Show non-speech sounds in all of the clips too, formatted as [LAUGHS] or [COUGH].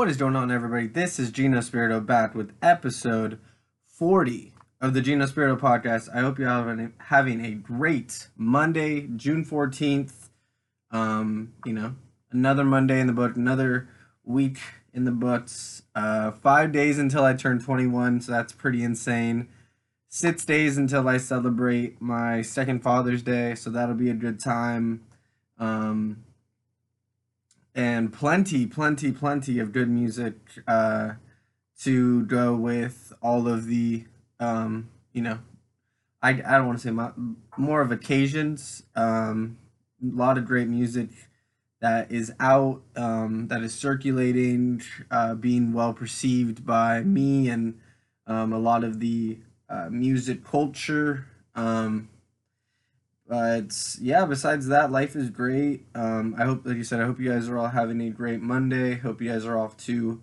What is going on, everybody? This is Gino Spirito back with episode 40 of the Gino Spirito podcast. I hope you're having, having a great Monday, June 14th. Um, you know, another Monday in the book, another week in the books. Uh, five days until I turn 21, so that's pretty insane. Six days until I celebrate my second Father's Day, so that'll be a good time. Um, and plenty, plenty, plenty of good music uh, to go with all of the, um, you know, I, I don't want to say my, more of occasions. Um, a lot of great music that is out, um, that is circulating, uh, being well perceived by me and um, a lot of the uh, music culture. Um, but yeah, besides that, life is great. Um, I hope, like you said, I hope you guys are all having a great Monday. Hope you guys are off to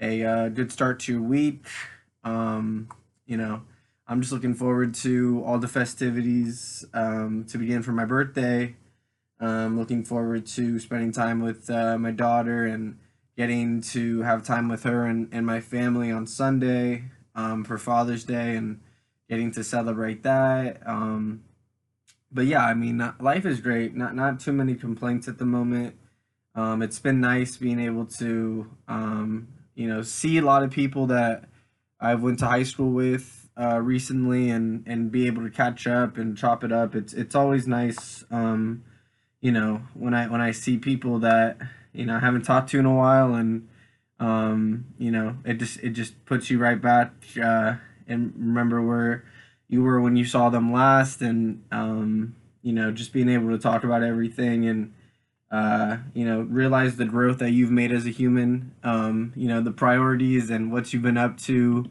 a uh, good start to your week. Um, you know, I'm just looking forward to all the festivities um, to begin for my birthday. Um, looking forward to spending time with uh, my daughter and getting to have time with her and, and my family on Sunday um, for Father's Day and getting to celebrate that. Um, but yeah, I mean, life is great. Not not too many complaints at the moment. Um, it's been nice being able to, um, you know, see a lot of people that I've went to high school with uh, recently, and and be able to catch up and chop it up. It's it's always nice, um, you know, when I when I see people that you know I haven't talked to in a while, and um, you know, it just it just puts you right back uh, and remember where you were when you saw them last, and um, you know, just being able to talk about everything and uh, you know, realize the growth that you've made as a human. Um, you know, the priorities and what you've been up to.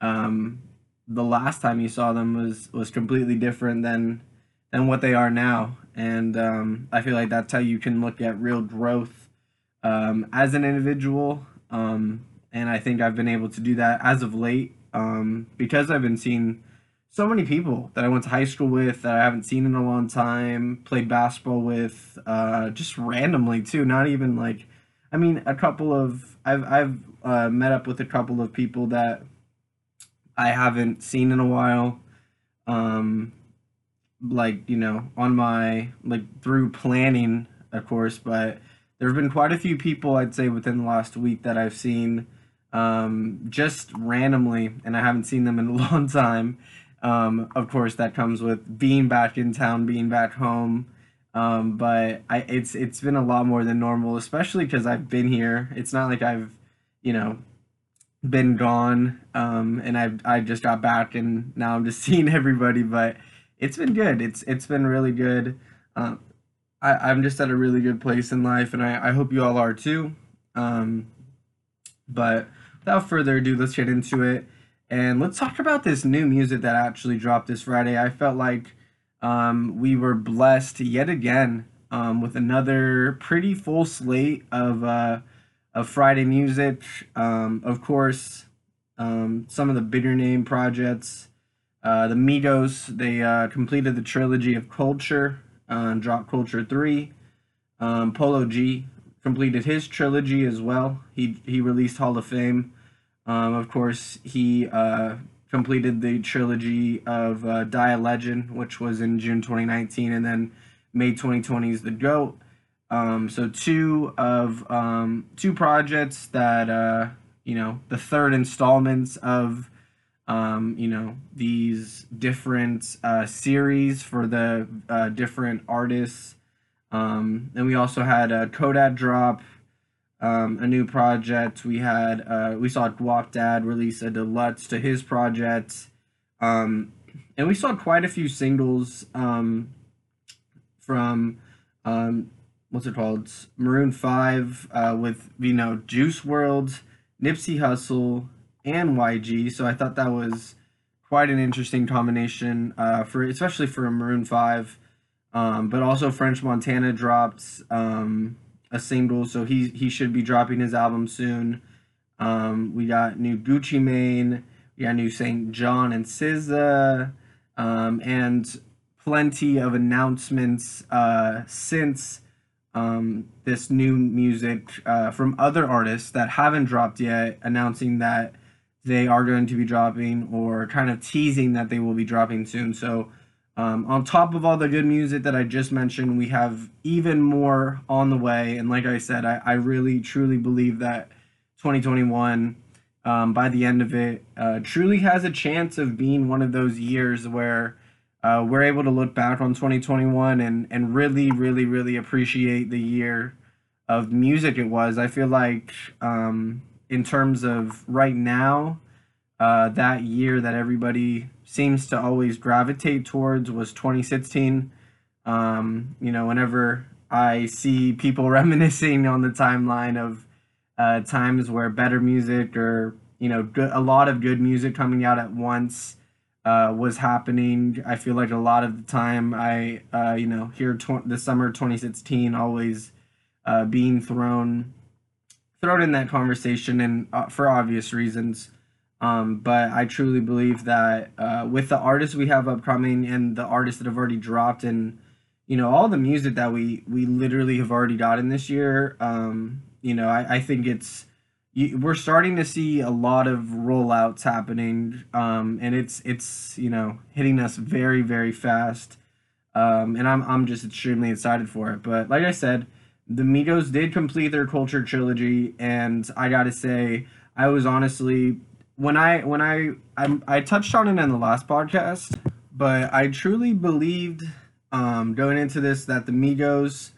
Um, the last time you saw them was was completely different than than what they are now, and um, I feel like that's how you can look at real growth um, as an individual. Um, and I think I've been able to do that as of late um, because I've been seeing so many people that I went to high school with that I haven't seen in a long time, played basketball with, uh, just randomly too. Not even like, I mean, a couple of I've I've uh, met up with a couple of people that I haven't seen in a while. Um, like you know, on my like through planning, of course, but there have been quite a few people I'd say within the last week that I've seen um, just randomly, and I haven't seen them in a [LAUGHS] long time um, of course, that comes with being back in town, being back home. Um, but I, it's it's been a lot more than normal, especially because I've been here. It's not like I've, you know, been gone. Um, and I I just got back and now I'm just [LAUGHS] seeing everybody. But it's been good. It's it's been really good. Um, I I'm just at a really good place in life, and I I hope you all are too. Um, but without further ado, let's get into it. And let's talk about this new music that actually dropped this Friday. I felt like um, we were blessed yet again um, with another pretty full slate of, uh, of Friday music. Um, of course, um, some of the bigger name projects. Uh, the Migos, they uh, completed the trilogy of Culture, uh, dropped Culture 3. Um, Polo G completed his trilogy as well. He, he released Hall of Fame. Um, of course, he uh, completed the trilogy of uh, Die a Legend, which was in June 2019, and then May 2020 is The Goat. Um, so two of um, two projects that uh, you know the third installments of um, you know these different uh, series for the uh, different artists. Um, and we also had a Kodak drop um, a new project. We had uh, we saw Guapdad release a deluxe to his project, um, and we saw quite a few singles um, from um, what's it called Maroon Five uh, with you know Juice WRLD, Nipsey Hussle, and YG. So I thought that was quite an interesting combination uh, for especially for a Maroon Five. Um, but also French Montana dropped um, a single, so he he should be dropping his album soon. Um, we got new Gucci Mane, we got new St. John and SZA, um, and plenty of announcements uh, since um, this new music uh, from other artists that haven't dropped yet, announcing that they are going to be dropping or kind of teasing that they will be dropping soon. So, um, on top of all the good music that I just mentioned, we have even more on the way. And like I said, I, I really truly believe that 2021, um, by the end of it, uh, truly has a chance of being one of those years where uh, we're able to look back on 2021 and, and really, really, really appreciate the year of music it was. I feel like, um, in terms of right now, uh, that year that everybody seems to always gravitate towards was 2016. Um, you know, whenever I see people [LAUGHS] reminiscing on the timeline of uh, times where better music or you know a lot of good music coming out at once uh, was happening. I feel like a lot of the time I uh, you know hear tw- the summer 2016 always uh, being thrown thrown in that conversation and uh, for obvious reasons. Um, but I truly believe that uh, with the artists we have upcoming and the artists that have already dropped and you know all the music that we we literally have already gotten this year, um, you know I, I think it's we're starting to see a lot of rollouts happening, um, and it's it's you know hitting us very very fast, um, and I'm I'm just extremely excited for it. But like I said, the Migos did complete their Culture trilogy, and I gotta say I was honestly when I when I I, I touched on it in the last podcast, but I truly believed um, going into this that the Migos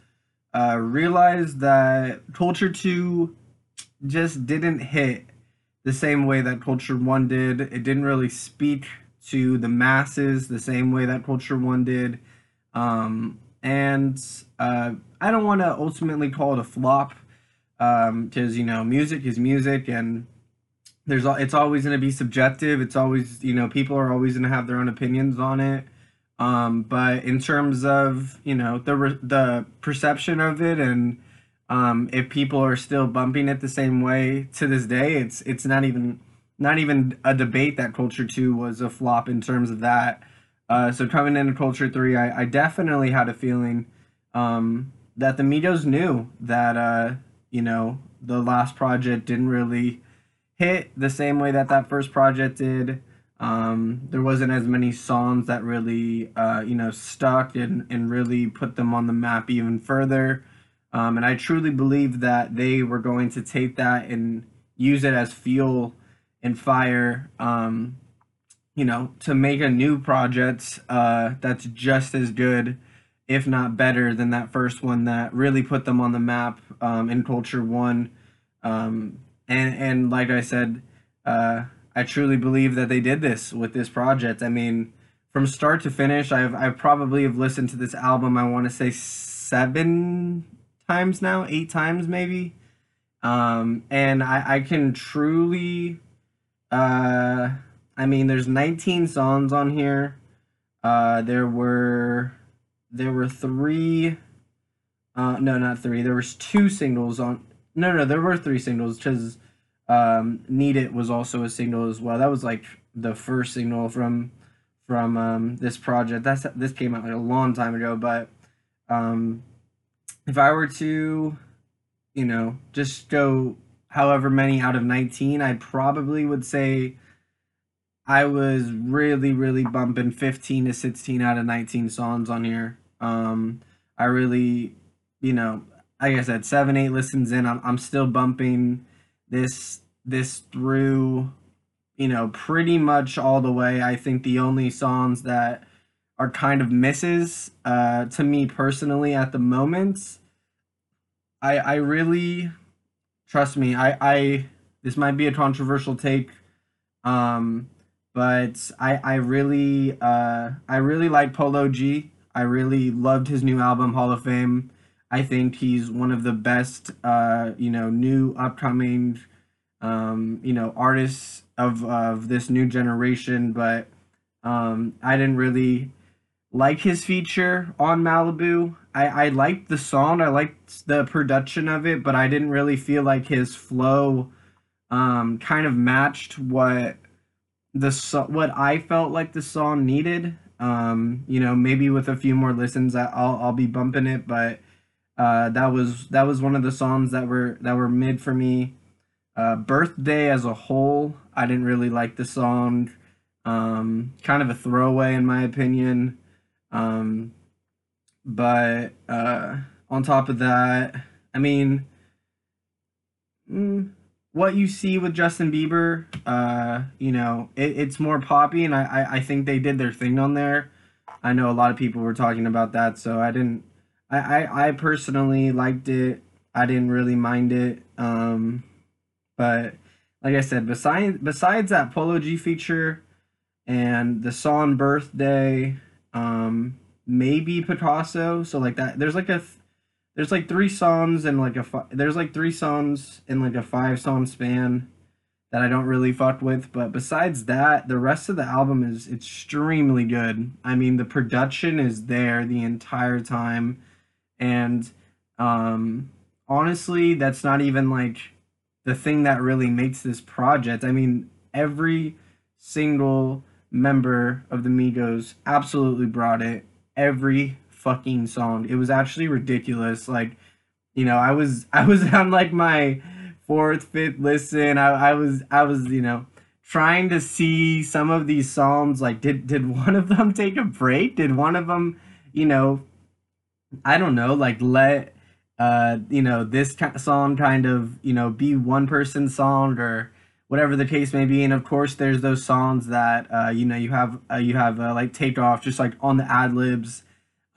uh, realized that Culture Two just didn't hit the same way that Culture One did. It didn't really speak to the masses the same way that Culture One did, um, and uh, I don't want to ultimately call it a flop because um, you know music is music and there's it's always going to be subjective. It's always you know people are always going to have their own opinions on it. Um, but in terms of you know the the perception of it and um, if people are still bumping it the same way to this day it's it's not even not even a debate that culture 2 was a flop in terms of that. Uh, so coming into culture 3 I, I definitely had a feeling um, that the Migos knew that uh, you know the last project didn't really hit the same way that that first project did. Um, there wasn't as many songs that really, uh, you know, stuck and, and really put them on the map even further. Um, and I truly believe that they were going to take that and use it as fuel and fire, um, you know, to make a new project uh, that's just as good, if not better, than that first one that really put them on the map um, in Culture One. Um, and and like I said, uh, I truly believe that they did this with this project. I mean, from start to finish, I've I probably have listened to this album. I want to say seven times now, eight times maybe, um, and I I can truly, uh, I mean, there's 19 songs on here. Uh, there were there were three. Uh, no, not three. There was two singles on no, no, there were three singles because um, "Need It" was also a single as well. That was like the first single from from um, this project. That's this came out like a long time ago. But um, if I were to, you know, just go however many out of nineteen, I probably would say I was really, really bumping fifteen to sixteen out of nineteen songs on here. Um, I really, you know, like I said, seven, eight listens in, I'm, I'm still bumping this this through, you know, pretty much all the way. I think the only songs that are kind of misses uh, to me personally at the moment. I I really trust me. I I this might be a controversial take, um, but I I really uh I really like Polo G. I really loved his new album Hall of Fame. I think he's one of the best, uh, you know, new upcoming, um, you know, artists of of this new generation. But um, I didn't really like his feature on Malibu. I I liked the song. I liked the production of it, but I didn't really feel like his flow, um, kind of matched what the so- what I felt like the song needed. Um, you know, maybe with a few more listens, I'll I'll be bumping it, but Uh, that was that was one of the songs that were that were mid for me. Uh, Birthday as a whole, I didn't really like the song. Um, kind of a throwaway in my opinion. Um, but uh, on top of that, I mean, mm, what you see with Justin Bieber, uh, you know, it, it's more poppy, and I, I, I think they did their thing on there. I know a lot of people were talking about that, so I didn't. I, I, I personally liked it. I didn't really mind it. Um, but like I said, besides besides that Polo G feature and the song "Birthday," um, maybe Picasso. So like that, there's like a there's like three songs and like a fi- there's like three songs in like a five song span that I don't really fuck with. But besides that, the rest of the album is extremely good. I mean, the production is there the entire time, and um, honestly, that's not even like the thing that really makes this project. I mean, every single member of the Migos absolutely brought it. Every fucking song. It was actually ridiculous. Like, you know, I was [LAUGHS] I was on like my fourth, fifth listen. I, I was I was, you know, trying to see some of these songs. Like, did did one of them [LAUGHS] take a break? Did one of them, you know, I don't know, like let uh, you know, this kind of song kind of, you know, be one person's song or whatever the case may be. And of course, there's those songs that, uh, you know, you have, uh, you have uh, like taped off just like on the ad libs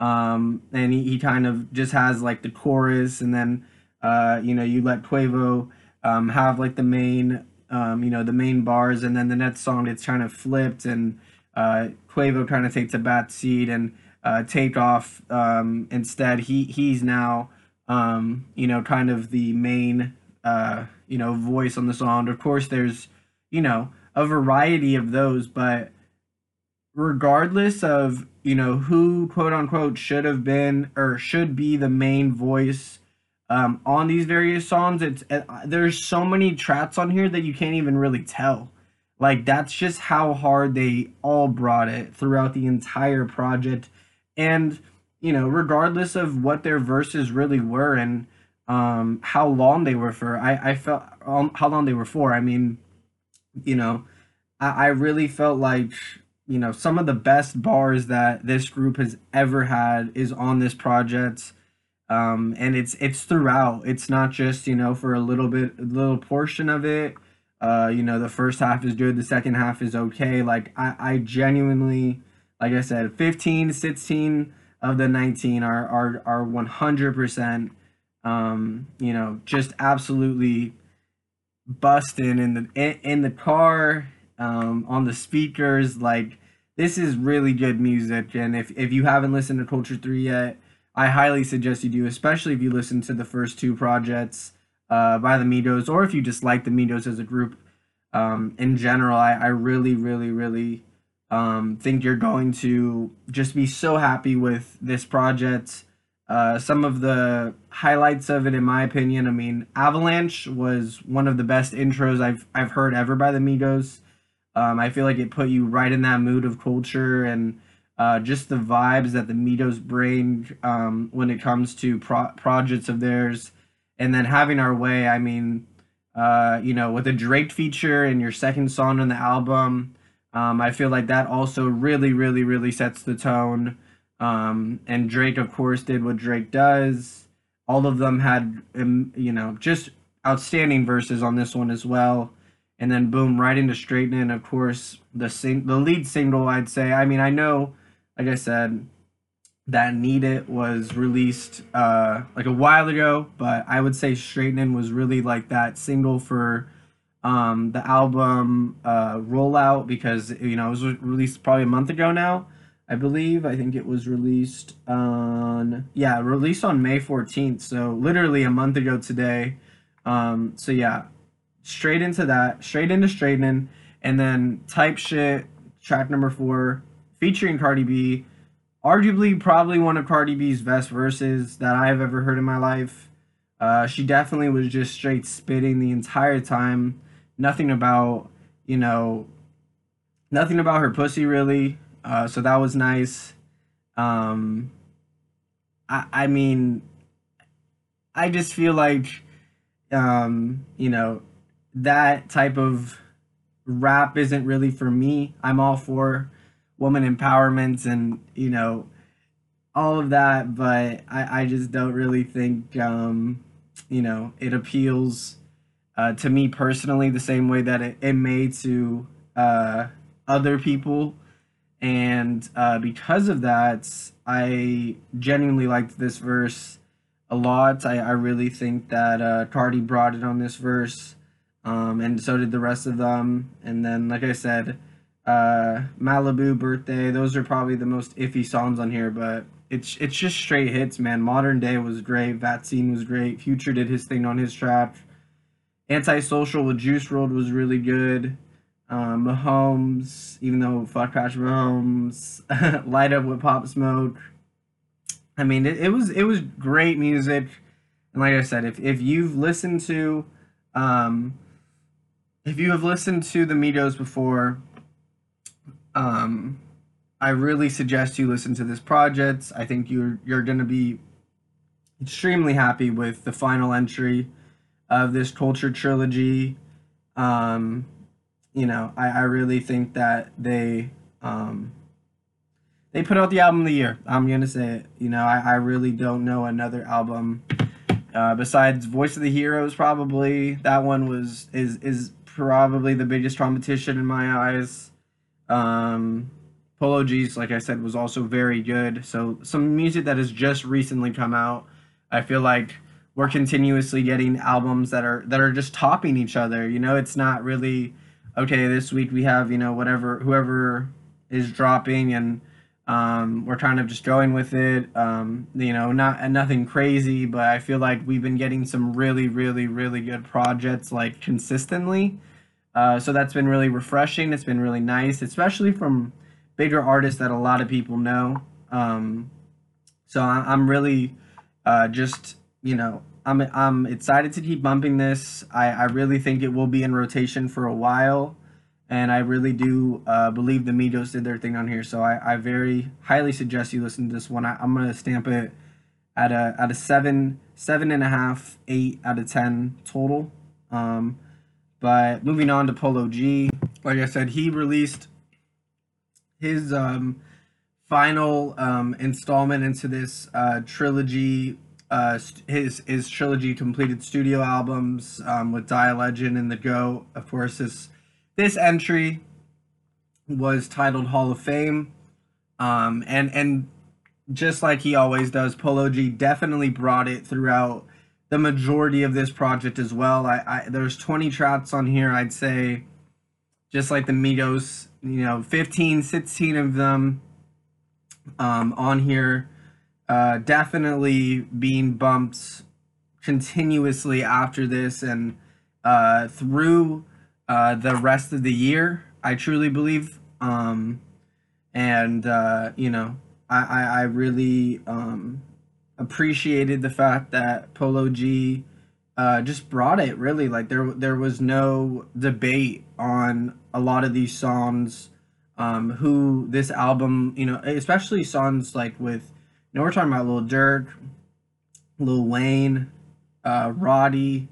um, and he, he kind of just has like the chorus, and then uh, you know you let Quavo um, have like the main um, you know the main bars, and then the next song it's kind of flipped, and uh, Quavo kind of takes a back seat and uh, Takeoff um, instead. He he's now um, you know kind of the main uh, you know voice on the song. Of course, there's you know a variety of those, but regardless of you know who quote unquote should have been or should be the main voice um, on these various songs it's uh, there's so many tracks on here that you can't even really tell like that's just how hard they all brought it throughout the entire project and you know regardless of what their verses really were and um, how long they were for i i felt um, how long they were for i mean you know I, I really felt like you know some of the best bars that this group has ever had is on this project. Um, and it's it's throughout. It's not just you know for a little bit a little portion of it. Uh, you know the first half is good. The second half is okay. Like i, I genuinely like i said 15 16 of the 19 are are, are 100% um, you know just absolutely busting in the in, the car um, on the speakers. Like this is really good music, and if if you haven't listened to Culture Three yet, I highly suggest you do, especially if you listen to the first two projects uh, by the Migos, or if you just like the Migos as a group um, in general. I, I really, really, really um, think you're going to just be so happy with this project. Uh, some of the highlights of it, in my opinion, I mean, Avalanche was one of the best intros I've I've heard ever by the Migos. Um, I feel like it put you right in that mood of culture and uh, just the vibes that the Migos bring um, when it comes to pro- projects of theirs. And then having our way, I mean, uh, you know, with a Drake feature and your second song on the album, um, I feel like that also really, really, really sets the tone. Um, and Drake, of course, did what Drake does. All of them had, um, you know, just outstanding verses on this one as well and then boom, right into straightening. Of course, the sing the lead single. I'd say. I mean, I know, like I said, that Need It was released uh, like a while ago, but I would say Straightening was really like that single for um, the album uh, rollout because you know it was released probably a month ago now. I believe. I think it was released on yeah, released on May 14th. So literally a month ago today. Um, so yeah, straight into that, straight into straightening, and then type shit, track number four, featuring Cardi B. Arguably, probably one of Cardi B's best verses that I've ever heard in my life. Uh, she definitely was just straight spitting the entire time. Nothing about, you know, nothing about her pussy really. Uh, so that was nice. Um, I, I mean, I just feel like, um, you know, that type of rap isn't really for me. I'm all for woman empowerment and you know all of that, but I, I just don't really think um, you know it appeals uh, to me personally the same way that it, it may to uh, other people. And uh, because of that, I genuinely liked this verse a lot. I, I really think that uh, Cardi brought it on this verse, um, and so did the rest of them. And then, like I said, uh, Malibu Birthday, those are probably the most iffy songs on here, but it's it's just straight hits, man. Modern Day was great, Vaccine was great, Future did his thing on his track. Antisocial with Juice WRLD was really good. Um, Mahomes, even though fuck Patrick Mahomes, [LAUGHS] Light Up with Pop Smoke. I mean, it, it was it was great music, and like I said, if if you've listened to, um, if you have listened to the Migos before, um, I really suggest you listen to this project. I think you're you're gonna be extremely happy with the final entry of this culture trilogy. Um, you know, I, I really think that they um, they put out the album of the year. I'm gonna say it. You know, I, I really don't know another album uh, besides Voice of the Heroes. Probably that one was is is probably the biggest competition in my eyes. Um, Polo G's, like I said, was also very good. So some music that has just recently come out. I feel like we're continuously getting albums that are that are just topping each other. You know, it's not really okay. This week we have you know whatever whoever is dropping and um, we're kind of just going with it. Um, you know, not nothing crazy, but I feel like we've been getting some really, really, really good projects like consistently. Uh, so that's been really refreshing. It's been really nice, especially from bigger artists that a lot of people know. Um, so I, am really uh, just you know I'm I'm excited to keep bumping this. I I really think it will be in rotation for a while, and I really do uh, believe the Migos did their thing on here. So I, I very highly suggest you listen to this one. I, I'm gonna stamp it at a at a seven seven and a half eight out of ten total. Um, but moving on to Polo G, like I said, he released his um, final um, installment into this uh, trilogy uh, his his trilogy completed studio albums um, with Die Legend and The Goat. Of course, this this entry was titled Hall of Fame, um, and and just like he always does, Polo G definitely brought it throughout the majority of this project as well. I, I there's 20 tracks on here. I'd say, just like the Migos, you know, 15, 16 of them um, on here uh, definitely being bumped continuously after this and uh, through uh, the rest of the year. I truly believe, um, and uh, you know, I I, I really um, appreciated the fact that Polo G uh, just brought it. Really, like there there was no debate on a lot of these songs. Um, who this album, you know, especially songs like with we're talking about Lil Durk, Lil Wayne, uh, Roddy,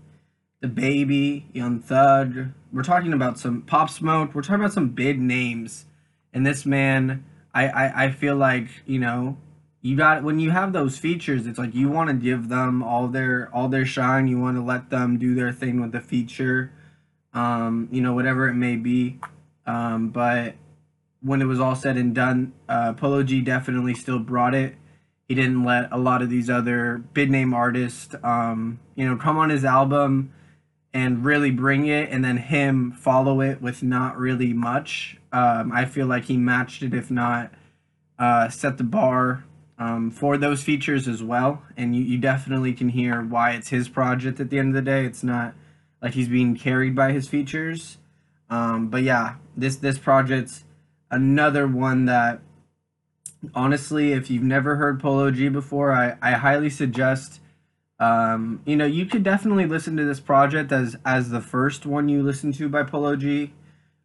DaBaby, Young Thug. We're talking about some Pop Smoke. We're talking about some big names. And this man, I, I, I feel like you know, you got when you have those features, it's like you want to give them all their all their shine. You want to let them do their thing with the feature, um, you know, whatever it may be. Um, but when it was all said and done, uh, Polo G definitely still brought it he didn't let a lot of these other big name artists, um, you know, come on his album and really bring it, and then him follow it with not really much. Um, I feel like he matched it, if not uh, set the bar um, for those features as well. And you, you definitely can hear why it's his project at the end of the day. It's not like he's being carried by his features. Um, but yeah, this this project's another one that honestly, if you've never heard Polo G before, I, I highly suggest. Um, you know, you could definitely listen to this project as as the first one you listen to by Polo G.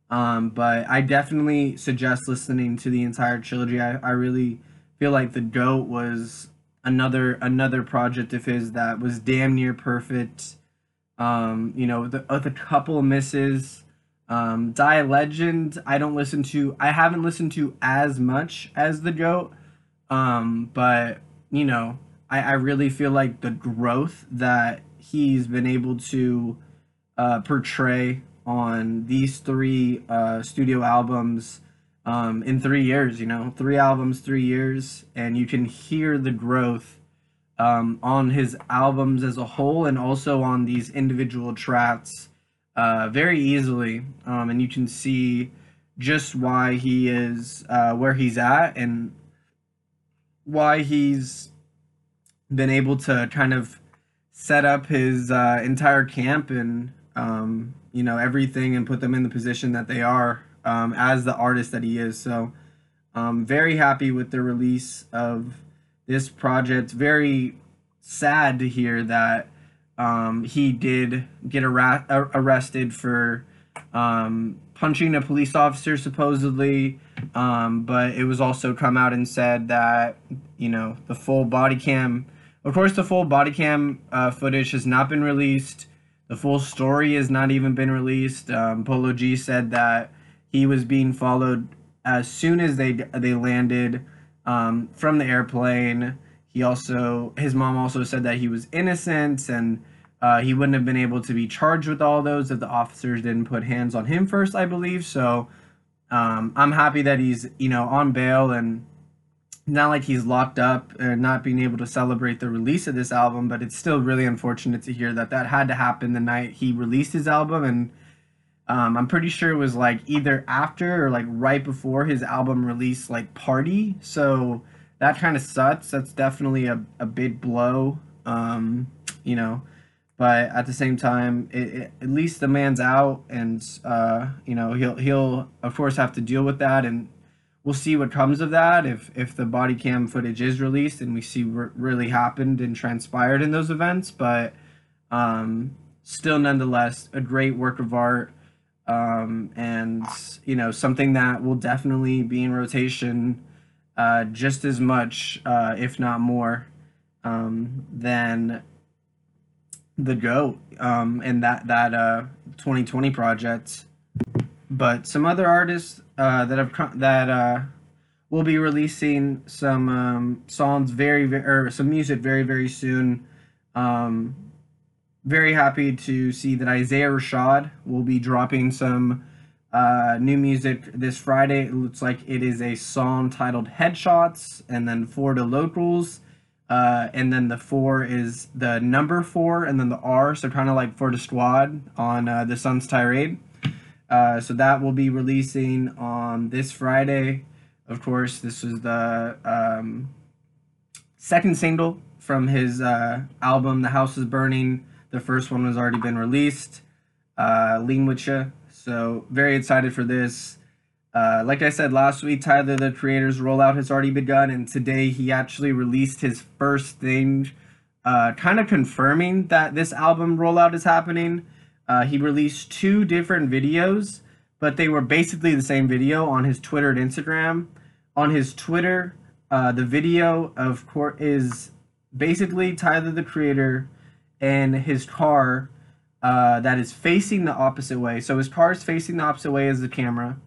Um, but I definitely suggest listening to the entire trilogy. I, I really feel like the goat was another another project of his that was damn near perfect. Um, you know, the, with a couple misses. Um, Die Legend, I don't listen to. I haven't listened to as much as the Goat, um, but you know, I, I really feel like the growth that he's been able to uh, portray on these three uh, studio albums um, in three years. You know, three albums, three years, and you can hear the growth um, on his albums as a whole, and also on these individual tracks uh, very easily. Um, and you can see just why he is uh, where he's at, and why he's been able to kind of set up his uh, entire camp and um, you know everything and put them in the position that they are um, as the artist that he is. So, um, very happy with the release of this project. Very sad to hear that um, he did get ar- arrested for um, punching a police officer, supposedly. Um, but it was also come out and said that, you know, the full body cam, of course, the full body cam uh, footage has not been released. The full story has not even been released. Um, Polo G said that he was being followed as soon as they they landed um, from the airplane. He also his mom also said that he was innocent and uh, he wouldn't have been able to be charged with all those if the officers didn't put hands on him first, I believe. So um, I'm happy that he's you know on bail and not like he's locked up and not being able to celebrate the release of this album. But it's still really unfortunate to hear that that had to happen the night he released his album and um, I'm pretty sure it was like either after or like right before his album release, like party. So that kind of sucks. That's definitely a, a big blow, um, you know. But at the same time, it, it, at least the man's out, and uh, you know he'll he'll of course have to deal with that, and we'll see what comes of that. If if the body cam footage is released and we see what really happened and transpired in those events, but um, still nonetheless a great work of art. Um, and you know something that will definitely be in rotation uh, just as much, uh, if not more, um, than the goat um, and that that uh, 2020 project. But some other artists uh, that have that uh, will be releasing some um, songs very, very or some music very very soon. Um, very happy to see that Isaiah Rashad will be dropping some uh, new music this Friday. It looks like it is a song titled Headshots, and then to Locals. Uh, and then the four is the number four, and then the R, so kind of like for the squad on uh, the Sun's Tirade. Uh, so that will be releasing on this Friday. Of course, this was the um, second single from his uh, album, The House is Burning. The first one has already been released. Uh, Lean with you. So very excited for this. Uh, like I said last week, Tyler the Creator's rollout has already begun, and today he actually released his first thing, uh, kind of confirming that this album rollout is happening. Uh, he released two different videos, but they were basically the same video on his Twitter and Instagram. On his Twitter, uh, the video of course is basically Tyler the Creator and his car uh, that is facing the opposite way. So his car is facing the opposite way as the camera,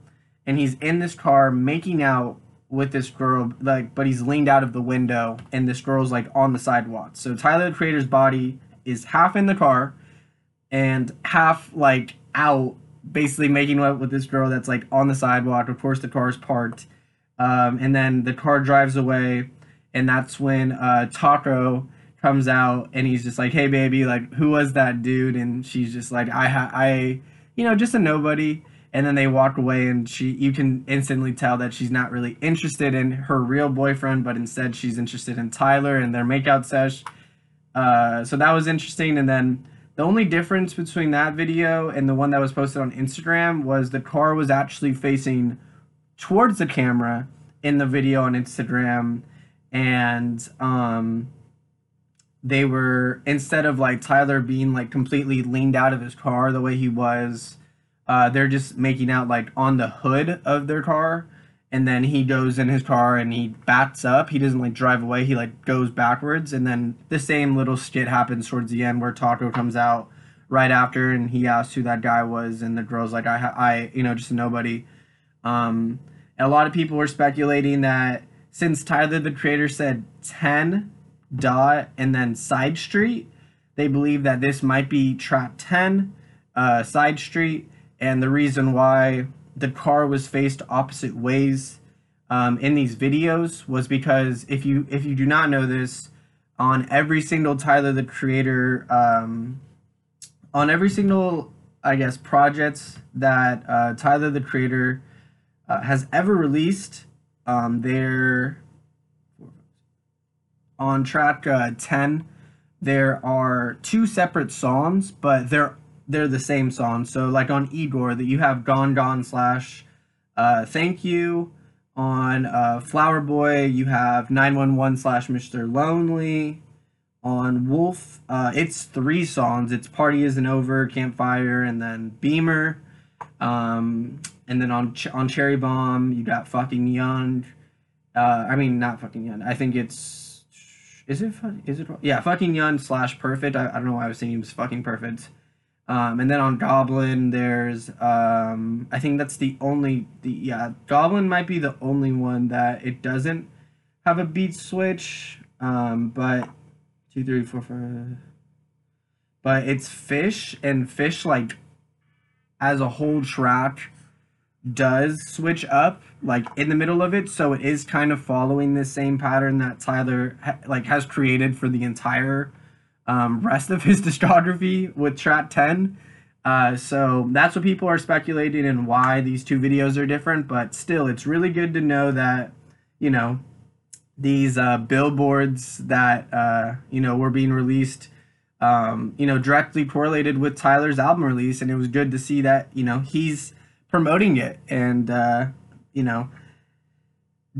and he's in this car making out with this girl, like, but he's leaned out of the window, and this girl's like on the sidewalk. So Tyler the Creator's body is half in the car, and half like out, basically making out with this girl that's like on the sidewalk. Of course, the car's parked, um, and then the car drives away, and that's when uh, Taco comes out and he's just like, "Hey, baby, like, who was that dude?" And she's just like, "I, ha- I, you know, just a nobody." And then they walk away, and she, you can instantly tell that she's not really interested in her real boyfriend, but instead she's interested in Tyler and their makeout sesh. Uh, so that was interesting. And then the only difference between that video and the one that was posted on Instagram was the car was actually facing towards the camera in the video on Instagram, and um they were instead of like Tyler being like completely leaned out of his car the way he was, uh, they're just making out like on the hood of their car, and then he goes in his car and he bats up. He doesn't like drive away. He like goes backwards, and then the same little skit happens towards the end where Taco comes out right after, and he asks who that guy was, and the girl's like, I, I, you know, just nobody. Um, a lot of people were speculating that since Tyler the Creator said ten dot and then side street, they believe that this might be trap ten, uh, side street, and the reason why the car was faced opposite ways um, in these videos was because if you if you do not know this, on every single Tyler the Creator, um, on every single I guess projects that uh, Tyler the Creator uh, has ever released, um, they're on track uh, ten. There are two separate songs, but they're they're the same song. So like on Igor that you have Gone Gone slash uh, Thank You. On uh, Flower Boy you have 911 slash Mr. Lonely. On Wolf, uh, it's three songs. It's Party Isn't Over, Campfire, and then Beamer. Um, and then on Ch- on Cherry Bomb you got Fucking Young. Uh, I mean not Fucking Young. I think it's is it is it yeah Fucking Young slash Perfect. I, I don't know why I was saying it was Fucking Perfect. Um, and then on Goblin, there's um, I think that's the only the yeah Goblin might be the only one that it doesn't have a beat switch. Um, but two, three, four, five. But it's Fish and Fish like as a whole track does switch up like in the middle of it, so it is kind of following the same pattern that Tyler ha- like has created for the entire um, rest of his [LAUGHS] discography with track 10. Uh, so that's what people are speculating and why these two videos are different. But still, it's really good to know that, you know, these uh, billboards that, uh, you know, were being released, um, you know, directly correlated with Tyler's album release. And it was good to see that, you know, he's promoting it. And, uh, you know,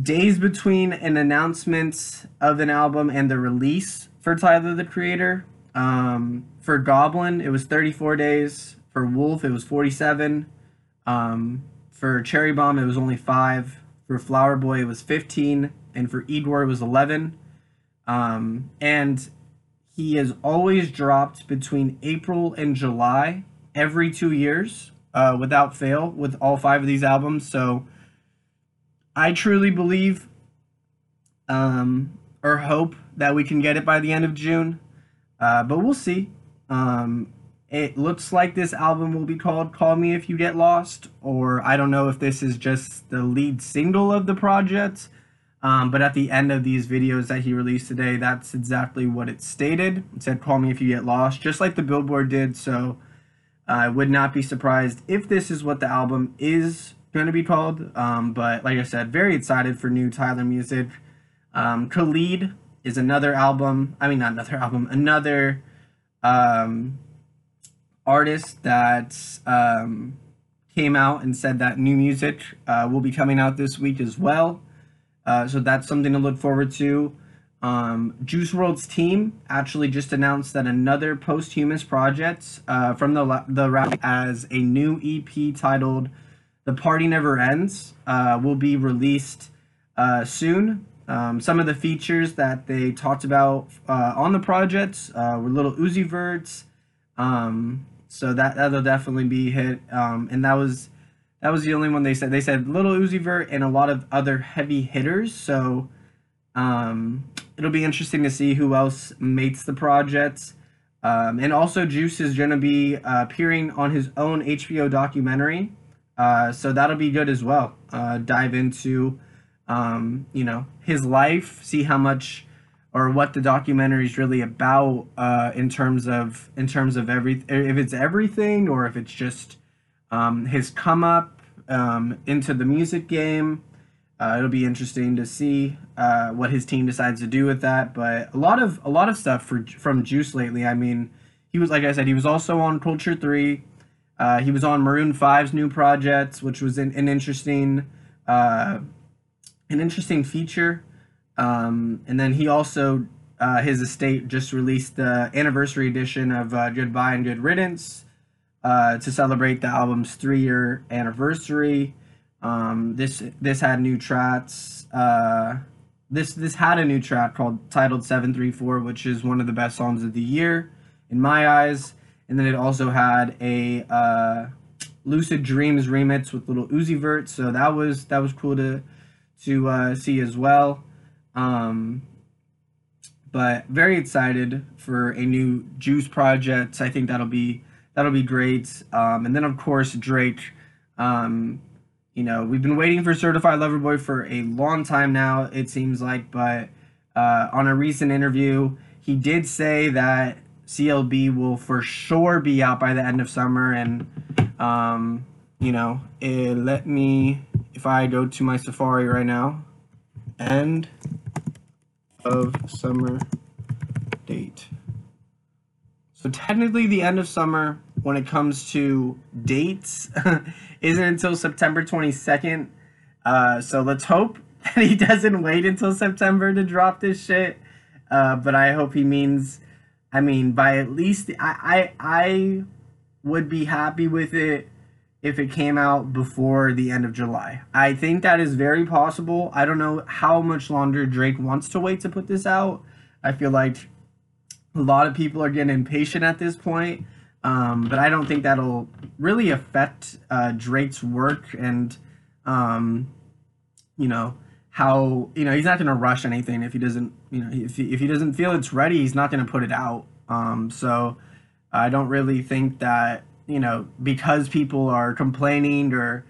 days between an announcement of an album and the release for Tyler the Creator. Um, for Goblin, it was 34 days. For Wolf, it was 47. Um, for Cherry Bomb, it was only five. For Flower Boy, it was 15. And for Igor, it was 11. Um, and he has always dropped between April and July every two years uh, without fail with all five of these albums. So I truly believe um, or hope that we can get it by the end of June. Uh, but we'll see. Um, it looks like this album will be called Call Me If You Get Lost, or I don't know if this is just the lead single of the project. Um, but at the end of these videos that he released today, that's exactly what it stated. It said, Call Me If You Get Lost, just like the Billboard did. So I would not be surprised if this is what the album is going to be called. Um, but like I said, very excited for new Tyler music. Um, Khalid is another album. I mean, not another [LAUGHS] album, another um, artist that um, came out and said that new music uh, will be coming out this week as well. Uh, so that's something to look forward to. Um, Juice WRLD's team actually just announced that another posthumous project uh, from the the rap as a new EP titled "The Party Never Ends" uh, will be released uh, soon. Um, some of the features that they talked about uh, on the project uh, were Lil Uzi Verts, um, so that that'll definitely be hit. Um, and that was that was the only one they said. They said Lil Uzi Vert and a lot of other heavy hitters. So um, it'll be interesting to see who else mates the project. Um, and also, Juice is going to be uh, appearing on his own HBO documentary, uh, so that'll be good as well. Uh, dive into um, you know, his life, see how much or what the documentary is really about uh, in terms of in terms of every if it's everything or if it's just um, his come up um, into the music game. Uh, it'll be interesting to see uh, what his team decides to do with that. But a lot of a lot of stuff for from Juice lately. I mean, he was like I said, he was also on Culture Three. Uh, he was on Maroon 5's new projects, which was an, an interesting uh, an interesting feature. Um, and then he also, uh, his estate just released the anniversary edition of uh, Goodbye and Good Riddance uh, to celebrate the album's three year anniversary. Um, this this had new tracks. Uh, this this had a new track called titled 734 which is one of the best songs of the year in my eyes and then it also had a uh, lucid dreams remix with Lil Uzi Vert so that was that was cool to to uh, see as well. Um, but very excited for a new juice project. I think that'll be that'll be great. Um, and then of course drake. Um, you know, we've been waiting for Certified Lover Boy for a long time now, it seems like, but uh, on a recent interview, he did say that CLB will for sure be out by the end of summer. And, um, you know, it let me, if I go to my Safari right now, end of summer date. So technically, the end of summer when it comes to dates [LAUGHS] isn't until September 22nd. Uh, so let's hope [LAUGHS] that he doesn't wait until September to drop this shit. Uh, but I hope he means, I mean, by at least I, I I would be happy with it if it came out before the end of July. I think that is very possible. I don't know how much longer Drake wants to wait to put this out. I feel like a lot of people are getting impatient at this point. Um, but I don't think that'll really affect uh, Drake's work and, um, you know, how you know he's not going to rush anything if he doesn't you know if he, if he doesn't feel it's ready he's not going to put it out um, so i don't really think that you know because people are complaining or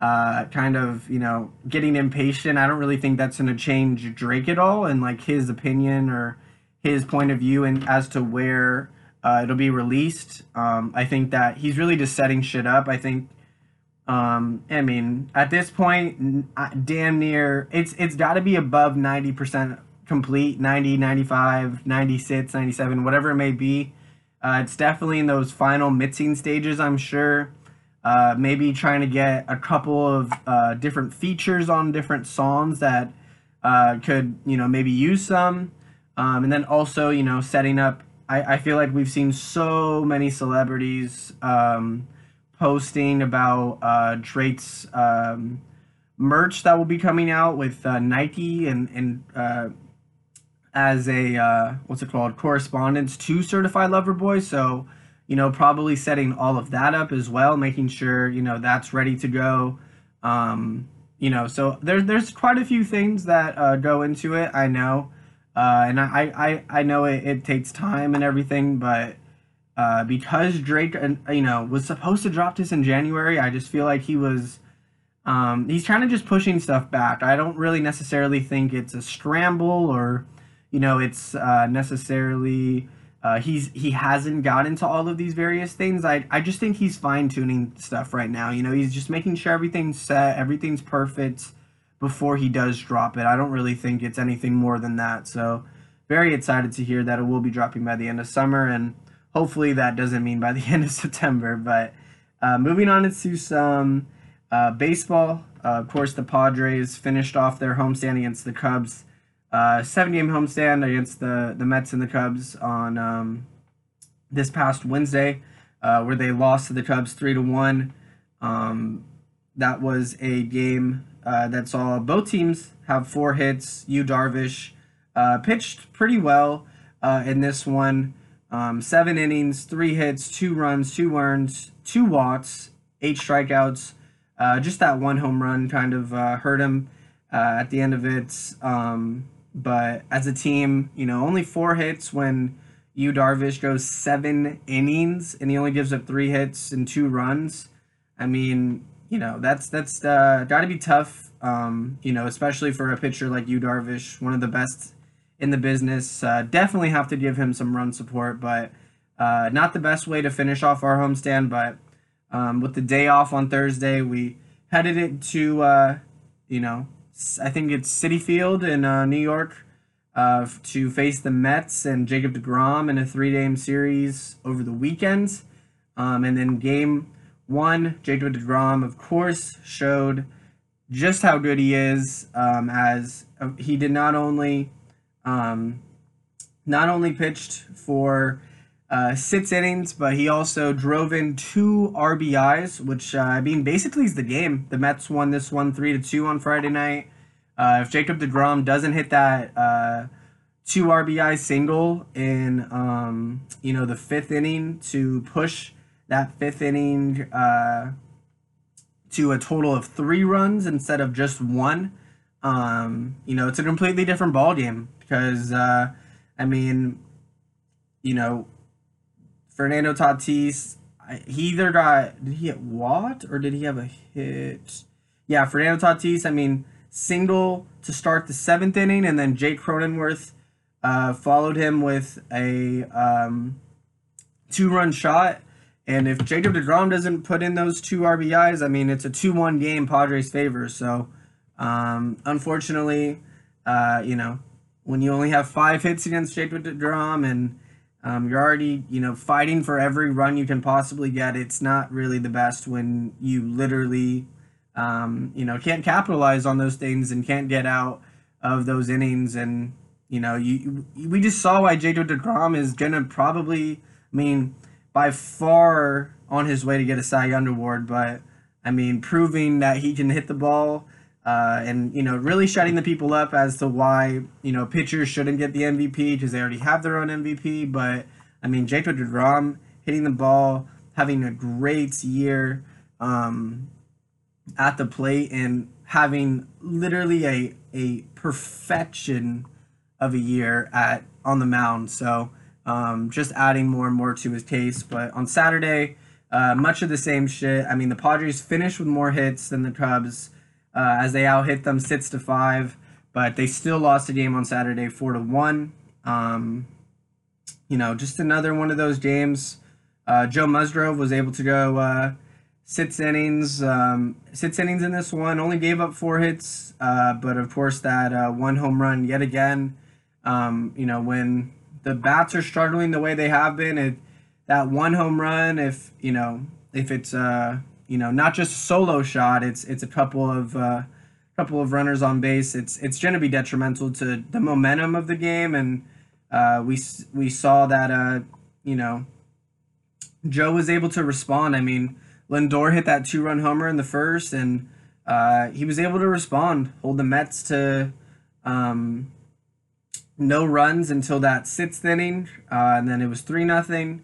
uh, kind of you know getting impatient i don't really think that's going to change drake at all and like his opinion or his point of view and as to where uh, it'll be released. Um, I think that he's really just setting shit up. I think. Um, I mean, at this point, damn near it's it's got to be above ninety percent complete 90 95 96 97 whatever it may be uh, it's definitely in those final mixing stages i'm sure. Uh, maybe trying to get a couple of uh, different features on different songs that uh, could you know maybe use some. Um, and then also you know setting up I, I feel like we've seen so many celebrities um, posting about uh, Drake's um, merch that will be coming out with uh, Nike and and uh, as a uh, what's it called correspondence to Certified Lover Boy. So you know probably setting all of that up as well, making sure you know that's ready to go. Um, you know, so there's there's quite a few things that uh, go into it. I know. Uh, and I, I, I know it, it takes time and everything, but uh, because Drake, you know, was supposed to drop this in January, I just feel like he was, um, he's kind of just pushing stuff back. I don't really necessarily think it's a scramble or, you know, it's uh, necessarily uh, he's he hasn't got into all of these various things. I I just think he's fine tuning stuff right now. You know, he's just making sure everything's set, everything's perfect before he does drop it. I don't really think it's anything more than that. So, very excited to hear that it will be dropping by the end of summer, and hopefully that doesn't mean by the [LAUGHS] end of September. But uh, moving on to some uh, baseball. Uh, of course, the Padres finished off their homestand against the Cubs. Uh, seven game homestand against the, the Mets and the Cubs on um, this past Wednesday, uh, where they lost to the Cubs 3 to 1. Um, that was a game uh, that saw both teams have four hits. Yu Darvish uh, pitched pretty well uh, in this one. Um, seven innings, three hits, two runs, two earns, two walks, eight strikeouts. Uh, just that one home run kind of uh, hurt him uh, at the end of it. Um, but as a team, you know, only four hits when Yu Darvish goes seven innings and he only gives up three hits and two runs. I mean, you know that's that's uh, got to be tough. Um, you know, especially for a pitcher like Yu Darvish, one of the best in the business. Uh, definitely have to give him some run support, but uh, not the best way to finish off our homestand. But um, with the day off on Thursday, we headed it to uh, you know I think it's Citi Field in uh, New York. Uh, to face the Mets and Jacob DeGrom in a three-game series over the weekend. Um, and then game one, Jacob DeGrom, of course, showed just how good he is. Um, as uh, he did not only um, not only pitched for uh, six innings, but he also drove in two RBIs, which uh, I mean basically is the game. The Mets won this one three to two on Friday night. Uh, if Jacob Degrom doesn't hit that uh, two RBI single in um, you know the fifth inning to push that fifth inning uh, to a total of three runs instead of just one, um, you know it's a completely different ball game because uh, I mean, you know Fernando Tatis, he either got did he hit Watt or did he have a hit? Yeah, Fernando Tatis. I mean, single to start the seventh inning, and then Jake Cronenworth uh, followed him with a um, two-run shot. And if Jacob Degrom doesn't put in those two RBIs, I mean, it's a two-one game Padres favor. So, um, unfortunately, uh, you know, when you only have five hits against Jacob Degrom and um, you're already, you know, fighting for every run you can possibly get. It's not really the best when you literally, um, you know, can't capitalize on those things and can't get out of those innings. And you know, you we just saw why Jacob Degrom is gonna probably, I mean, by far on his way to get a Cy Young award. But I mean, proving that he can hit the ball uh, and you know really shutting the people up as to why you know pitchers shouldn't get the MVP because they already have their own MVP. But I mean, Jacob Degrom hitting the ball, having a great year um, at the plate, and having literally a a perfection of a year at on the mound. So um, just adding more and more to his case. But on Saturday, uh, much of the same shit. I mean, the Padres finished with more hits than the Cubs uh, as they out hit them six to five, but they still lost the game on Saturday four to one. Um, you know, just another one of those games. Uh, Joe Musgrove was able to go uh, six innings, um, six innings in this one. Only gave up four hits, uh, but of course that uh, one home run yet again. Um, you know, when the bats are struggling the way they have been, it, that one home run, if you know, if it's uh, you know, not just solo shot. It's it's a couple of uh, couple of runners on base. It's it's going to be detrimental to the momentum of the game, and uh, we we saw that uh, you know Joe was able to respond. I mean, Lindor hit that two run homer in the first, and uh, he was able to respond, hold the Mets to um, no runs until that sixth inning, uh, and then it was three nothing.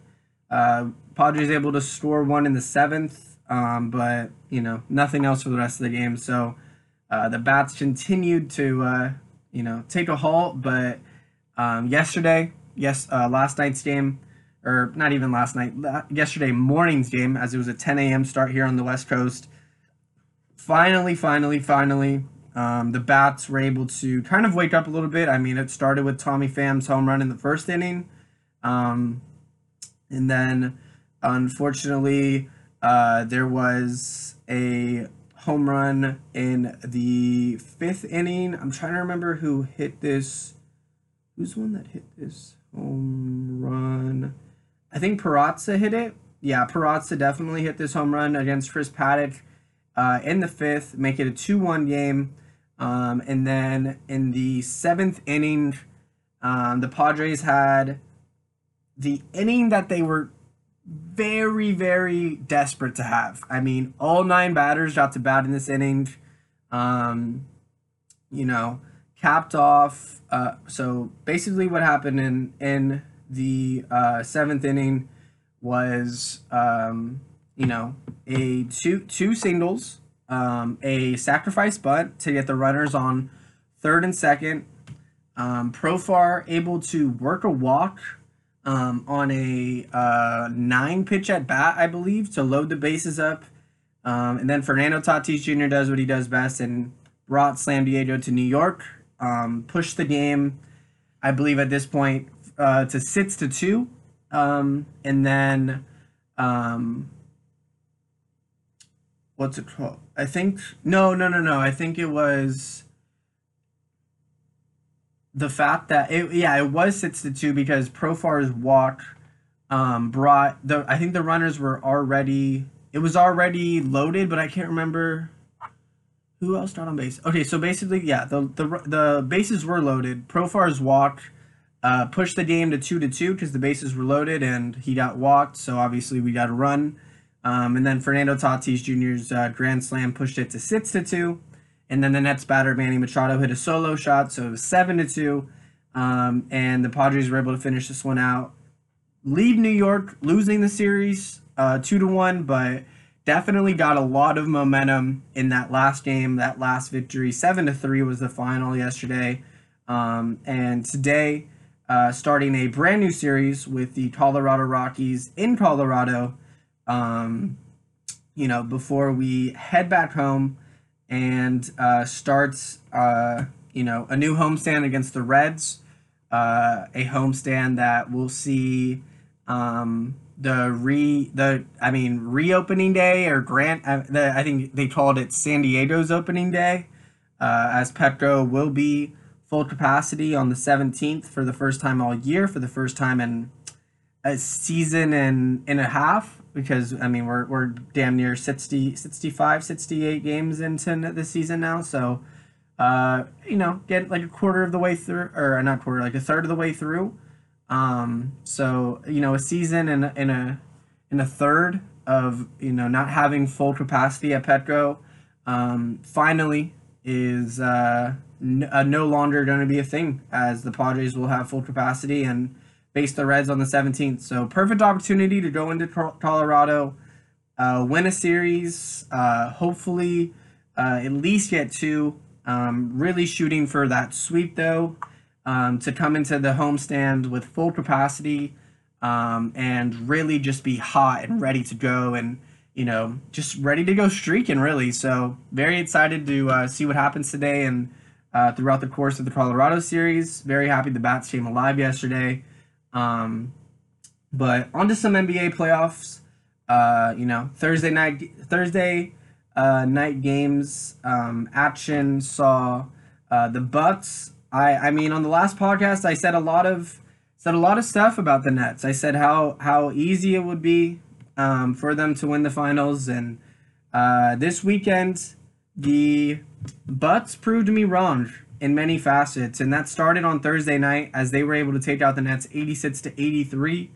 Uh, Padres able to score one in the seventh. Um, but you know, nothing else for the rest of the game. So uh, the bats continued to uh, you know take a halt. But um, yesterday, yes, uh, last night's game, or not even last night, yesterday morning's game, as it was a 10 a.m. start here on the West Coast. Finally, finally, finally, um, the bats were able to kind of wake up a little bit. I mean, it started with Tommy Pham's home run in the first inning, um, and then unfortunately uh, there was a home run in the fifth inning. I'm trying to remember who hit this. Who's the one that hit this home run? I think Peraza hit it. Yeah, Peraza definitely hit this home run against Chris Paddack uh, in the fifth, make it a 2 1 game. Um, and then in the seventh inning, um, the Padres had the inning that they were very, very desperate to have. I mean, all nine batters got to bat in this inning. Um, you know, capped off. Uh, so basically, what happened in in the uh, seventh inning was, um, you know, a two two singles, um, a sacrifice bunt to get the runners on third and second. Um, Profar able to work a walk um, on a uh, nine pitch at bat, I believe, to load the bases up. Um, and then Fernando Tatis Jr. does what he does best and brought Slam Diego to New York, um, pushed the game, I believe, at this point uh, to six to two. Um, and then, um, what's it called? I think, no, no, no, no. I think it was the fact that it yeah it was six to two because Profar's walk um, brought the I think the runners were already it was already loaded, but I can't remember who else got on base. Okay, so basically yeah the the the bases were loaded. Profar's walk uh, pushed the game to two to two because the bases were loaded and he got walked. So obviously we got a run. Um, and then Fernando Tatis Jr.'s uh, grand slam pushed it to six to two. And then the Nets batter Manny Machado hit a solo shot, so it was seven to two. Um, and the Padres were able to finish this one out. Leave New York losing the series uh, two to one, but definitely got a lot of momentum in that last game, that last victory. Seven to three was the final yesterday, um, and today uh, starting a brand new series with the Colorado Rockies in Colorado. Um, you know, before we head back home and uh, starts, uh, you know, a new homestand against the Reds, uh, a homestand that will see um, the re the I mean reopening day or grant uh, the, I think they called it San Diego's opening day, uh, as Petco will be full capacity on the 17th for the first time all year for the first time in a season and, and a half because I mean we're, we're damn near 60 65 68 games into the season now. So uh you know get like a quarter of the way through or not quarter like a third of the way through. Um, so you know, a season and in a in a third of you know not having full capacity at Petco, um, finally is uh, n- uh, no longer going to be a thing as the Padres will have full capacity and face the Reds on the 17th. So perfect opportunity to go into Colorado, uh, win a series, uh, hopefully uh, at least get two. Um, really shooting for that sweep though um, to come into the homestand with full capacity um, and really just be hot and ready to go and you know just ready to go streaking really so very excited to uh, see what happens today and uh, throughout the course of the colorado series very happy the bats came alive yesterday um, but on to some nba playoffs. Uh, you know thursday night thursday uh, night games um, action saw uh, the bucks. I I mean on the last podcast I said a lot of said a lot of stuff about the Nets. I said how how easy it would be um, for them to win the finals, and uh, this weekend the Bucks proved me wrong in many facets, and that started on Thursday night as they were able to take out the Nets eighty six to eighty three.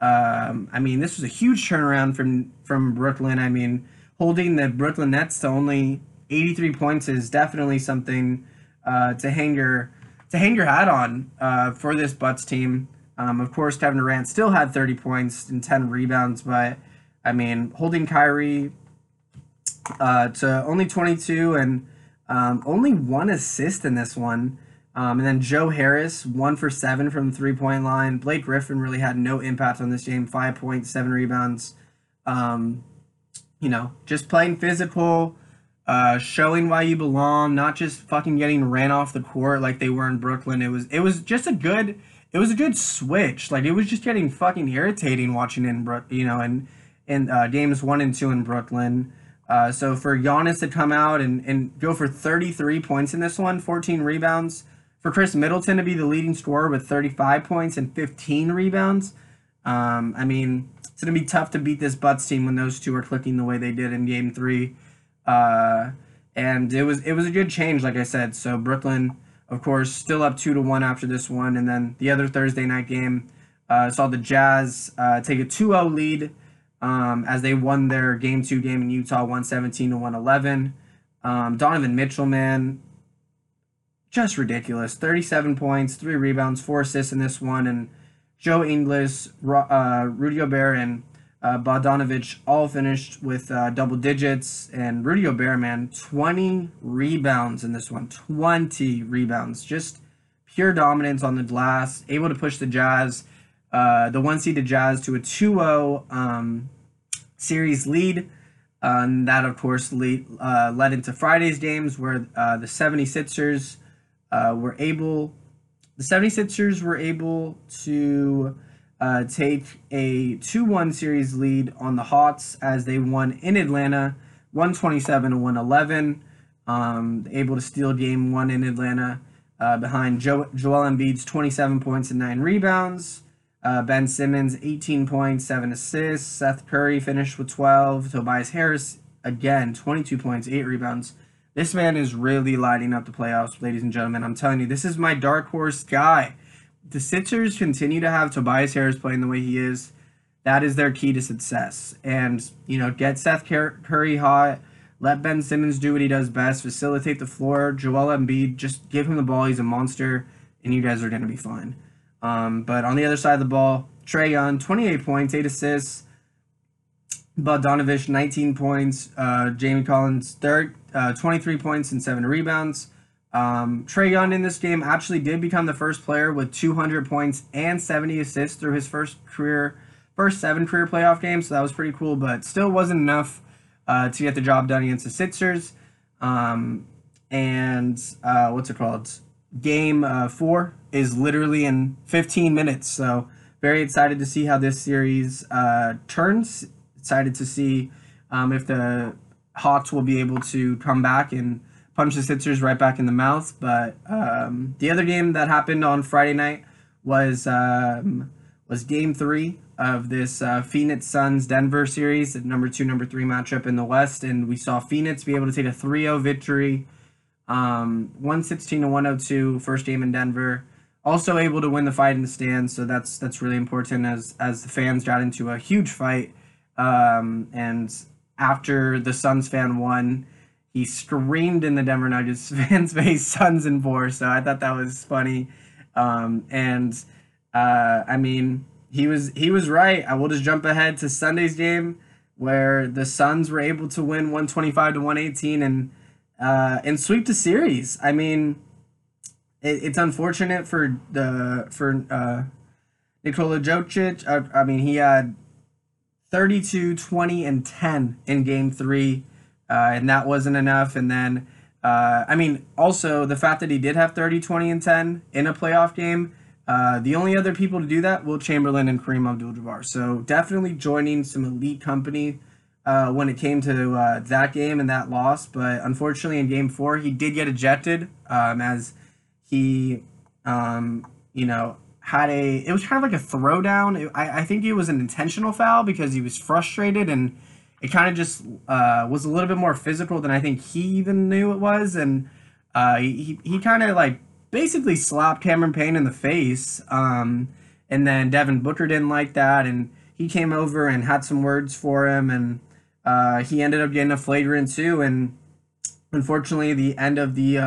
Um, I mean, this was a huge turnaround from from Brooklyn. I mean, holding the Brooklyn Nets to only 83 points is definitely something uh, to hang your to hang your hat on uh, for this Bucks team. Um, of course, Kevin Durant still had 30 points and 10 rebounds, but I mean, holding Kyrie uh, to only 22 and um, only one assist in this one. Um, and then Joe Harris, one for seven from the three point line. Blake Griffin really had no impact on this game, five points, seven rebounds. Um, you know, just playing physical, uh, showing why you belong, not just fucking getting ran off the court like they were in Brooklyn. It was it was just a good it was a good switch. Like it was just getting fucking irritating watching in Brook, you know, and in uh, games one and two in Brooklyn. Uh, so for Giannis to come out and, and go for 33 points in this one, 14 rebounds. For Khris Middleton to be the leading scorer with 35 points and 15 rebounds. Um, I mean, it's going to be tough to beat this Bucks team when those two are clicking the way they did in game three. Uh, and it was it was a good change, like I said. So Brooklyn, of course, still up two to one after this one, and then the other Thursday night game uh, saw the Jazz uh, take a 2-0 lead um, as they won their game two game in Utah, 117 to 111. Um, Donovan Mitchell, man, just ridiculous. 37 points, three rebounds, four assists in this one, and Joe Ingles, uh, Rudy Gobert, and uh, all finished with uh, double digits, and Rudy Gobert, man, 20 rebounds in this one. 20 rebounds. Just pure dominance on the glass, able to push the Jazz, uh, the one seeded Jazz, to a 2 0 um, series lead. Uh, and that, of course, lead, uh, led into Friday's games where uh, the 76ers were able. The 76ers were able to uh, take a 2 1 series lead on the Hawks as they won in Atlanta 127 to 111. Um, able to steal game one in Atlanta uh, behind jo- Joel Embiid's 27 points and 9 rebounds. Uh, ben Simmons, 18 points, 7 assists. Seth Curry finished with 12. Tobias Harris, again, 22 points, 8 rebounds. This man is really lighting up the playoffs, ladies and gentlemen. I'm telling you, this is my dark horse guy the Sixers continue to have Tobias Harris playing the way he is, that is their key to success. And, you know, get Seth Curry hot, let Ben Simmons do what he does best, facilitate the floor. Joel Embiid, just give him the ball. He's a monster, and you guys are going to be fine. Um, but on the other side of the ball, Trae Young, 28 points, 8 assists. Bogdanovich, 19 points. Uh, Jamie Collins, third, uh, 23 points and 7 rebounds. Um, Trae Young in this game actually did become the first player with 200 points and 70 assists through his first career, first seven career playoff games. So that was pretty cool, but still wasn't enough uh, to get the job done against the Sixers. Um, and uh, what's it called? Game uh, four is literally in 15 minutes. So very excited to see how this series uh, turns. Excited to see um, if the Hawks will be able to come back and punch the Sixers right back in the mouth. But um, the other game that happened on Friday night was um, was Game Three of this uh, Phoenix Suns Denver series, number two, number three matchup in the West, and we saw Phoenix be able to take a 3-0 victory, um, 116 to 102, first game in Denver. Also able to win the fight in the stands, so that's that's really important as as the fans got into a huge fight. Um, and after the Suns fan won, he screamed in the Denver Nuggets [LAUGHS] fans' face, "Suns in four." So I thought that was funny, um, and uh, I mean he was he was right. I will just jump ahead to Sunday's game where the Suns were able to win 125 to 118 and uh, and sweep the series. I mean, it, it's unfortunate for the for uh, Nikola Jokic. I, I mean, he had 32, 20, and 10 in game three, uh, and that wasn't enough. And then, uh, I mean, also the fact that he did have 30, 20, and 10 in a playoff game uh, the only other people to do that, Wilt Chamberlain and Kareem Abdul-Jabbar. So definitely joining some elite company uh, when it came to uh, that game and that loss. But unfortunately, in Game Four, he did get ejected um, as he, um, you know, had a. It was kind of like a throwdown. I, I think it was an intentional foul because he was frustrated and it kind of just uh, was a little bit more physical than I think he even knew it was, and uh, he he kind of like basically slapped Cameron Payne in the face. Um, and then Devin Booker didn't like that, and he came over and had some words for him, and uh, he ended up getting a flagrant too. And unfortunately, the end of the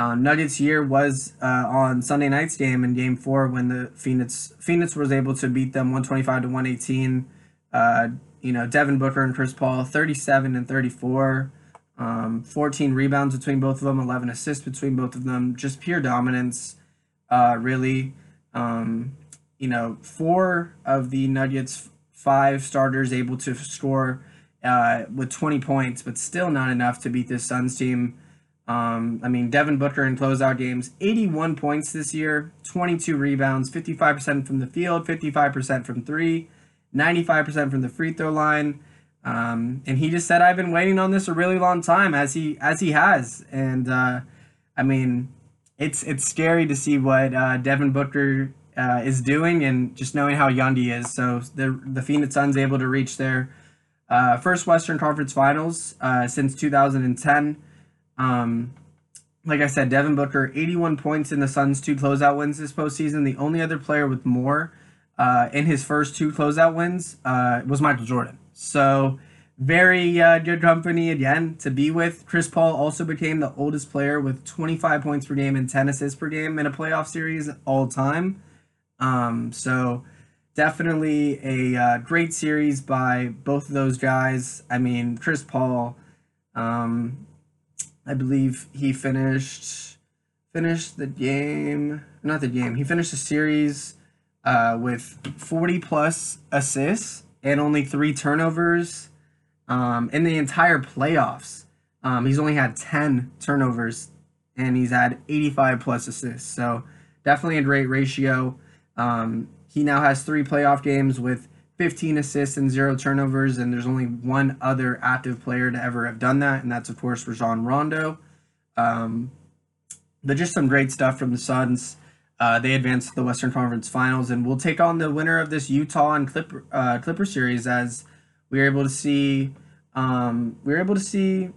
uh, Nuggets year was uh, on Sunday night's game in Game Four when the Phoenix Phoenix was able to beat them one twenty five to one eighteen. Uh, you know, Devin Booker and Chris Paul thirty seven and thirty four. Um, 14 rebounds between both of them, 11 assists between both of them. Just pure dominance, uh, really. Um, you know, four of the Nuggets' five starters able to score uh, with 20 points, but still not enough to beat this Suns team. Um, I mean, Devin Booker in closeout games, 81 points this year, 22 rebounds, 55% from the field, 55% from three, 95% from the free throw line. Um, and he just said, "I've been waiting on this a really long time," as he as he has. And uh, I mean, it's it's scary to see what uh, Devin Booker uh, is doing, and just knowing how young he is. So the the Phoenix Suns able to reach their uh, first Western Conference Finals uh, since 2010. Um, like I said, Devin Booker, 81 points in the Suns' two closeout wins this postseason. The only other player with more uh, in his first two closeout wins was Michael Jordan. So very uh, good company again to be with. Chris Paul also became the oldest player with 25 points per game and 10 assists per game in a playoff series all time. Um, so definitely a uh, great series by both of those guys. I mean, Chris Paul, um, I believe he finished finished the game, not the game. He finished the series uh, with 40 plus assists and only three turnovers um, in the entire playoffs. Um, he's only had 10 turnovers and he's had 85 plus assists. So definitely a great ratio. Um, he now has three playoff games with 15 assists and zero turnovers, and there's only one other active player to ever have done that, and that's, of course, Rajon Rondo. Um, but just some great stuff from the Suns. Uh, they advanced to the Western Conference Finals, and we'll take on the winner of this Utah and Clipper, uh, Clipper series as we were able to see. Um, we were able to see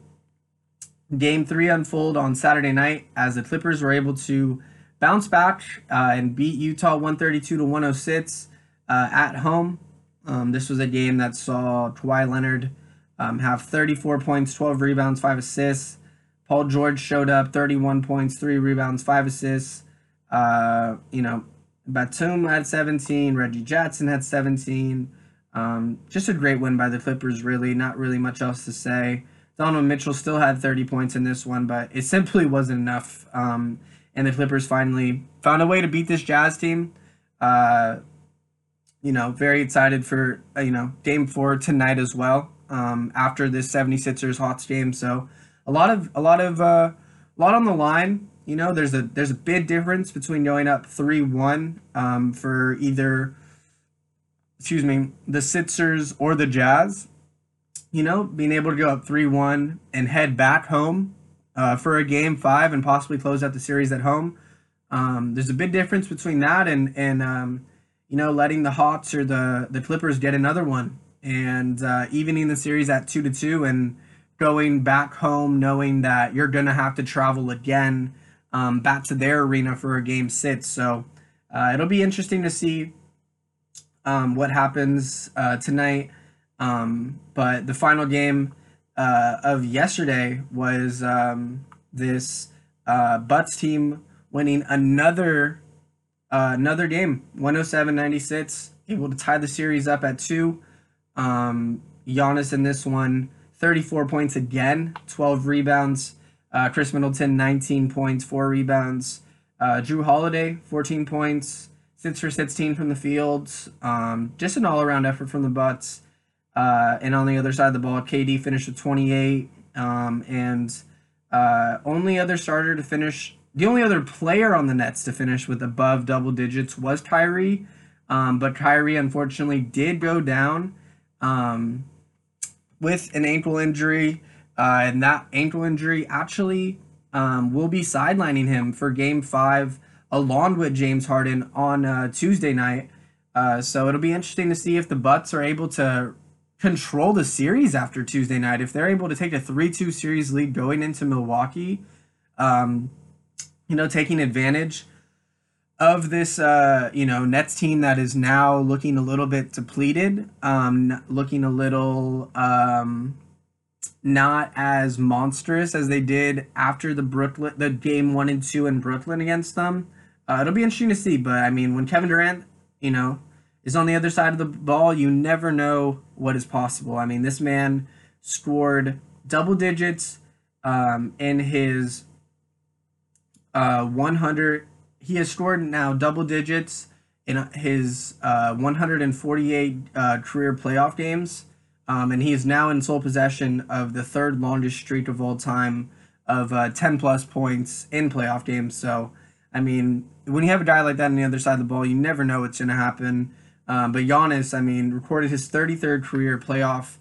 Game Three unfold on Saturday night as the Clippers were able to bounce back uh, and beat Utah 132 to 106 uh, at home. Um, this was a game that saw Kawhi Leonard um, have 34 points, 12 rebounds, 5 assists. Paul George showed up, 31 points, 3 rebounds, 5 assists. Uh, you know, Batum had 17, Reggie Jackson had 17. Um, just a great win by the Clippers, really. Not really much else to say. Donovan Mitchell still had 30 points in this one, but it simply wasn't enough. Um, and the Clippers finally found a way to beat this Jazz team. Uh, you know, very excited for, uh, you know, game four tonight as well um, after this 76ers Hawks game. So a lot of, a lot of, uh, a lot on the line. You know, there's a, there's a big difference between going up 3-1 um, for either, excuse me, the Sixers or the Jazz you know, being able to go up 3 1 and head back home uh, for a game five and possibly close out the series at home. Um, there's a big difference between that and, and um, you know, letting the Hawks or the, the Clippers get another one and uh, evening the series at 2 to 2 and going back home knowing that you're to have to travel again um, back to their arena for a game six. So uh, it'll be interesting to see um, what happens uh, tonight. Um, but the final game uh, of yesterday was um, this uh, Bucks team winning another uh, another game, 107-96, able to tie the series up at two. Um, Giannis in this one, 34 points again, 12 rebounds. Uh, Khris Middleton, 19 points, 4 rebounds. Uh, Jrue Holiday, 14 points, 6 for 16 from the field. Um, just an all around effort from the Bucks. Uh, and on the other side of the ball, KD finished with 28. Um, and uh, only other starter to finish, the only other player on the Nets to finish with above double digits was Kyrie. Um, but Kyrie unfortunately did go down um, with an ankle injury. Uh, and that ankle injury actually um, will be sidelining him for game five along with James Harden on uh, Tuesday night. Uh, so it'll be interesting to see if the Bucks are able to control the series after Tuesday night. If they're able to take a 3 2 series lead going into Milwaukee, um, you know, taking advantage of this, uh, you know, Nets team that is now looking a little bit depleted, um, looking a little um, not as monstrous as they did after the Brooklyn, the game one and two in Brooklyn against them. Uh, it'll be interesting to see, but I mean, when Kevin Durant, you know, is on the other side of the ball, you never know what is possible. I mean, this man scored double digits um, in his uh, 100. He has scored now double digits in his uh, 148 uh, career playoff games. Um, and he is now in sole possession of the third longest streak of all time of uh, 10 plus points in playoff games. So, I mean, when you have a guy like that on the other side of the ball, you never know what's going to happen. Um, but Giannis, I mean, recorded his 33rd career playoff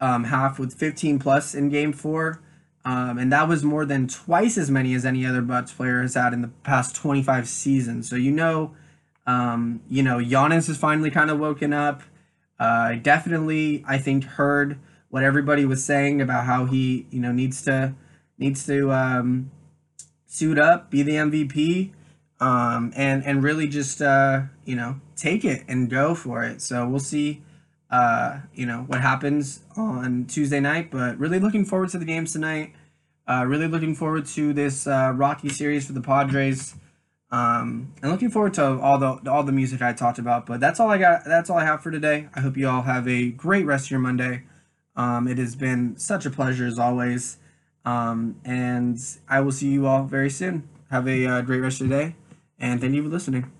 um, half with 15 plus in Game Four, um, and that was more than twice as many as any other Bucks player has had in the past 25 seasons. So you know, um, you know, Giannis has finally kind of woken up. Uh, definitely, I think heard what everybody was saying about how he, you know, needs to needs to um, suit up, be the MVP um, and and really just uh, you know take it and go for it. So we'll see, uh, you know what happens on Tuesday night. But really looking forward to the games tonight. Uh, really looking forward to this uh, Rocky series for the Padres. Um, and looking forward to all the all the music I talked about. But that's all I got. That's all I have for today. I hope you all have a great rest of your Monday. Um, it has been such a pleasure as always. Um, and I will see you all very soon. Have a uh, great rest of your day and thank you for listening.